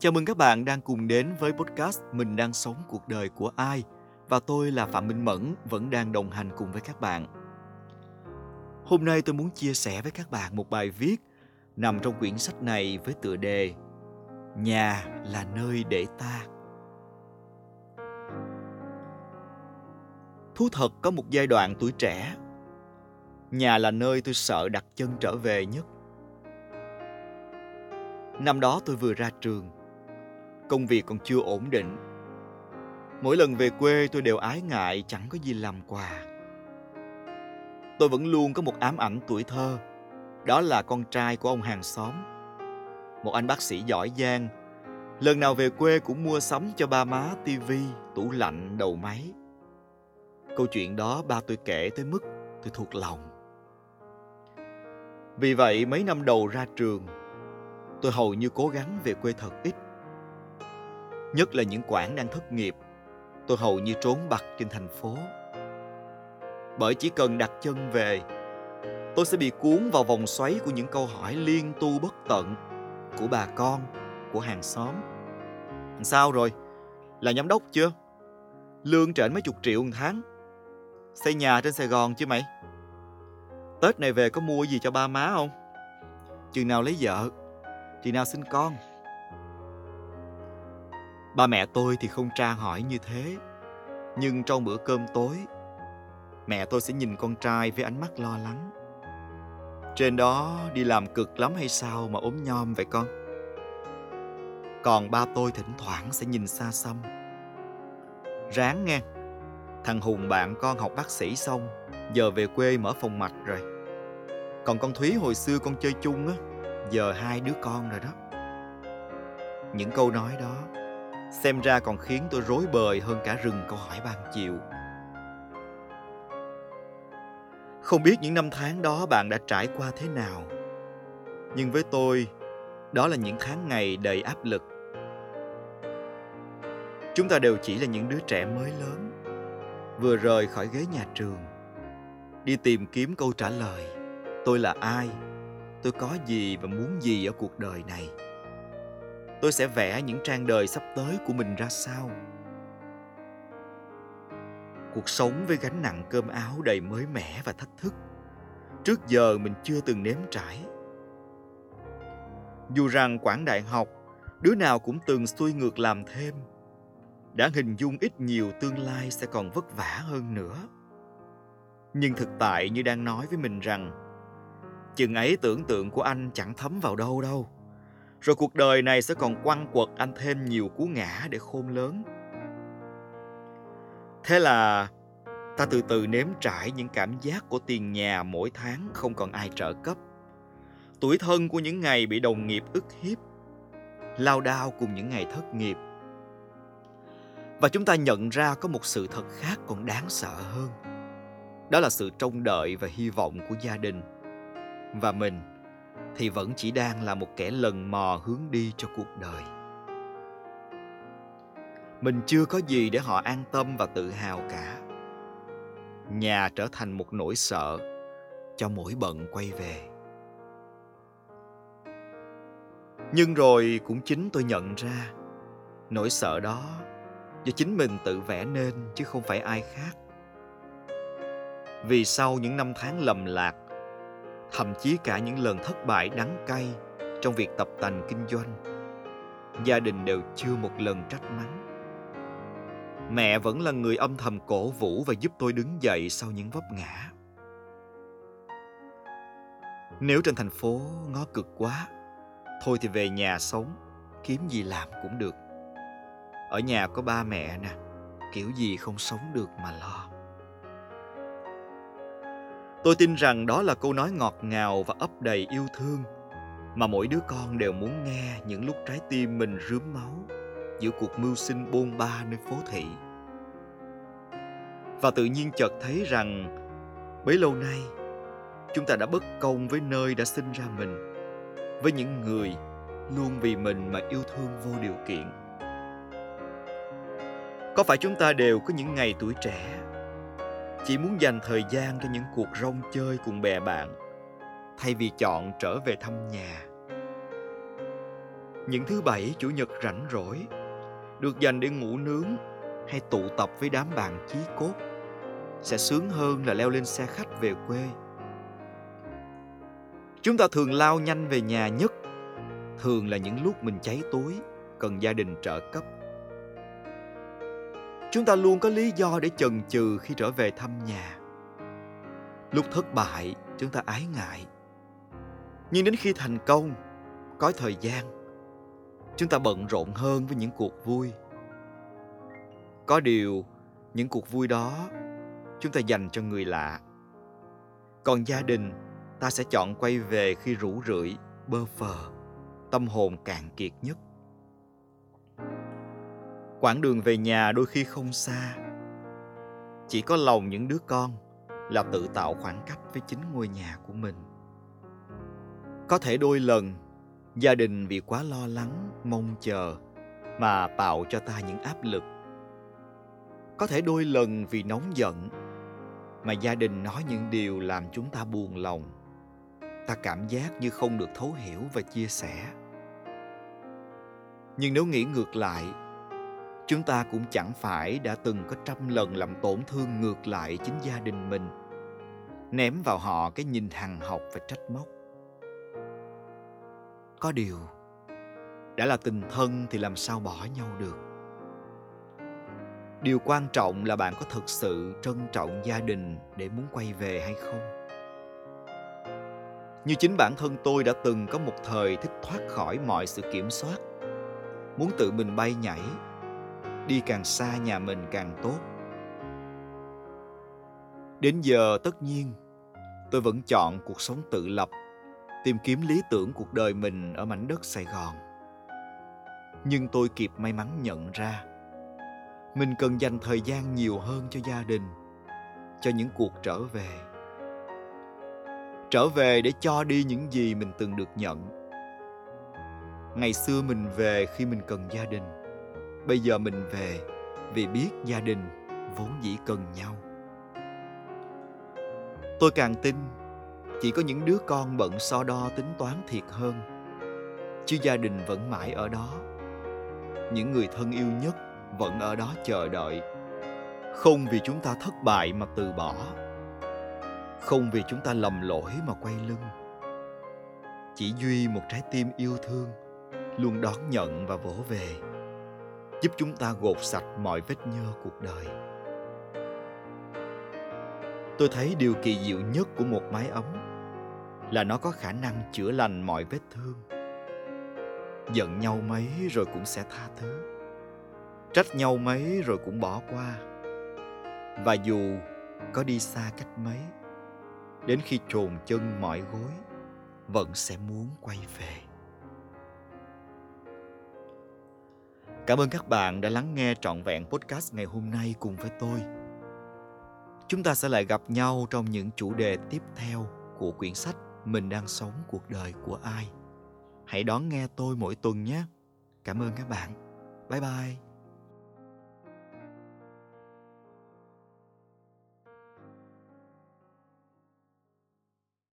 Chào mừng các bạn đang cùng đến với podcast Mình đang sống cuộc đời của ai và tôi là Phạm Minh Mẫn vẫn đang đồng hành cùng với các bạn. Hôm nay tôi muốn chia sẻ với các bạn một bài viết nằm trong quyển sách này với tựa đề Nhà là nơi để ta. Thú thật có một giai đoạn tuổi trẻ. Nhà là nơi tôi sợ đặt chân trở về nhất. Năm đó tôi vừa ra trường công việc còn chưa ổn định. Mỗi lần về quê tôi đều ái ngại chẳng có gì làm quà. Tôi vẫn luôn có một ám ảnh tuổi thơ, đó là con trai của ông hàng xóm. Một anh bác sĩ giỏi giang, lần nào về quê cũng mua sắm cho ba má tivi, tủ lạnh, đầu máy. Câu chuyện đó ba tôi kể tới mức tôi thuộc lòng. Vì vậy mấy năm đầu ra trường, tôi hầu như cố gắng về quê thật ít nhất là những quản đang thất nghiệp. Tôi hầu như trốn bặt trên thành phố. Bởi chỉ cần đặt chân về, tôi sẽ bị cuốn vào vòng xoáy của những câu hỏi liên tu bất tận của bà con, của hàng xóm. Sao rồi? Là giám đốc chưa? Lương trển mấy chục triệu một tháng. Xây nhà trên Sài Gòn chứ mày? Tết này về có mua gì cho ba má không? Chừng nào lấy vợ? Chừng nào sinh con? Ba mẹ tôi thì không tra hỏi như thế. Nhưng trong bữa cơm tối, mẹ tôi sẽ nhìn con trai với ánh mắt lo lắng. Trên đó đi làm cực lắm hay sao mà ốm nhom vậy con? Còn ba tôi thỉnh thoảng sẽ nhìn xa xăm. Ráng nghe, thằng Hùng bạn con học bác sĩ xong, giờ về quê mở phòng mạch rồi. Còn con Thúy hồi xưa con chơi chung á, giờ hai đứa con rồi đó. Những câu nói đó xem ra còn khiến tôi rối bời hơn cả rừng câu hỏi ban chiều. Không biết những năm tháng đó bạn đã trải qua thế nào. Nhưng với tôi, đó là những tháng ngày đầy áp lực. Chúng ta đều chỉ là những đứa trẻ mới lớn, vừa rời khỏi ghế nhà trường, đi tìm kiếm câu trả lời. Tôi là ai? Tôi có gì và muốn gì ở cuộc đời này? Tôi sẽ vẽ những trang đời sắp tới của mình ra sao? Cuộc sống với gánh nặng cơm áo đầy mới mẻ và thách thức. Trước giờ mình chưa từng nếm trải. Dù rằng quãng đại học, đứa nào cũng từng xuôi ngược làm thêm. Đã hình dung ít nhiều tương lai sẽ còn vất vả hơn nữa. Nhưng thực tại như đang nói với mình rằng, chừng ấy tưởng tượng của anh chẳng thấm vào đâu đâu rồi cuộc đời này sẽ còn quăng quật anh thêm nhiều cú ngã để khôn lớn. Thế là ta từ từ nếm trải những cảm giác của tiền nhà mỗi tháng không còn ai trợ cấp. Tuổi thân của những ngày bị đồng nghiệp ức hiếp, lao đao cùng những ngày thất nghiệp. Và chúng ta nhận ra có một sự thật khác còn đáng sợ hơn. Đó là sự trông đợi và hy vọng của gia đình. Và mình thì vẫn chỉ đang là một kẻ lần mò hướng đi cho cuộc đời. Mình chưa có gì để họ an tâm và tự hào cả. Nhà trở thành một nỗi sợ cho mỗi bận quay về. Nhưng rồi cũng chính tôi nhận ra, nỗi sợ đó do chính mình tự vẽ nên chứ không phải ai khác. Vì sau những năm tháng lầm lạc thậm chí cả những lần thất bại đắng cay trong việc tập tành kinh doanh. Gia đình đều chưa một lần trách mắng. Mẹ vẫn là người âm thầm cổ vũ và giúp tôi đứng dậy sau những vấp ngã. Nếu trên thành phố ngó cực quá, thôi thì về nhà sống, kiếm gì làm cũng được. Ở nhà có ba mẹ nè, kiểu gì không sống được mà lo. Tôi tin rằng đó là câu nói ngọt ngào và ấp đầy yêu thương mà mỗi đứa con đều muốn nghe những lúc trái tim mình rướm máu giữa cuộc mưu sinh bôn ba nơi phố thị. Và tự nhiên chợt thấy rằng bấy lâu nay chúng ta đã bất công với nơi đã sinh ra mình, với những người luôn vì mình mà yêu thương vô điều kiện. Có phải chúng ta đều có những ngày tuổi trẻ chỉ muốn dành thời gian cho những cuộc rong chơi cùng bè bạn, thay vì chọn trở về thăm nhà. Những thứ bảy chủ nhật rảnh rỗi, được dành để ngủ nướng hay tụ tập với đám bạn chí cốt, sẽ sướng hơn là leo lên xe khách về quê. Chúng ta thường lao nhanh về nhà nhất, thường là những lúc mình cháy túi, cần gia đình trợ cấp chúng ta luôn có lý do để chần chừ khi trở về thăm nhà. Lúc thất bại, chúng ta ái ngại. Nhưng đến khi thành công, có thời gian, chúng ta bận rộn hơn với những cuộc vui. Có điều, những cuộc vui đó, chúng ta dành cho người lạ. Còn gia đình, ta sẽ chọn quay về khi rủ rượi, bơ phờ tâm hồn cạn kiệt nhất quãng đường về nhà đôi khi không xa. Chỉ có lòng những đứa con là tự tạo khoảng cách với chính ngôi nhà của mình. Có thể đôi lần, gia đình vì quá lo lắng, mong chờ mà tạo cho ta những áp lực. Có thể đôi lần vì nóng giận mà gia đình nói những điều làm chúng ta buồn lòng. Ta cảm giác như không được thấu hiểu và chia sẻ. Nhưng nếu nghĩ ngược lại chúng ta cũng chẳng phải đã từng có trăm lần làm tổn thương ngược lại chính gia đình mình. Ném vào họ cái nhìn hằng học và trách móc. Có điều, đã là tình thân thì làm sao bỏ nhau được? Điều quan trọng là bạn có thực sự trân trọng gia đình để muốn quay về hay không? Như chính bản thân tôi đã từng có một thời thích thoát khỏi mọi sự kiểm soát, muốn tự mình bay nhảy đi càng xa nhà mình càng tốt. Đến giờ tất nhiên, tôi vẫn chọn cuộc sống tự lập, tìm kiếm lý tưởng cuộc đời mình ở mảnh đất sài gòn. Nhưng tôi kịp may mắn nhận ra, mình cần dành thời gian nhiều hơn cho gia đình, cho những cuộc trở về. Trở về để cho đi những gì mình từng được nhận. Ngày xưa mình về khi mình cần gia đình bây giờ mình về, vì biết gia đình vốn dĩ cần nhau. Tôi càng tin, chỉ có những đứa con bận so đo tính toán thiệt hơn, chứ gia đình vẫn mãi ở đó. Những người thân yêu nhất vẫn ở đó chờ đợi. Không vì chúng ta thất bại mà từ bỏ. Không vì chúng ta lầm lỗi mà quay lưng. Chỉ duy một trái tim yêu thương, luôn đón nhận và vỗ về giúp chúng ta gột sạch mọi vết nhơ cuộc đời. Tôi thấy điều kỳ diệu nhất của một mái ấm là nó có khả năng chữa lành mọi vết thương. Giận nhau mấy rồi cũng sẽ tha thứ. Trách nhau mấy rồi cũng bỏ qua. Và dù có đi xa cách mấy, đến khi trồn chân mỏi gối, vẫn sẽ muốn quay về. Cảm ơn các bạn đã lắng nghe trọn vẹn podcast ngày hôm nay cùng với tôi. Chúng ta sẽ lại gặp nhau trong những chủ đề tiếp theo của quyển sách mình đang sống cuộc đời của ai. Hãy đón nghe tôi mỗi tuần nhé. Cảm ơn các bạn. Bye bye.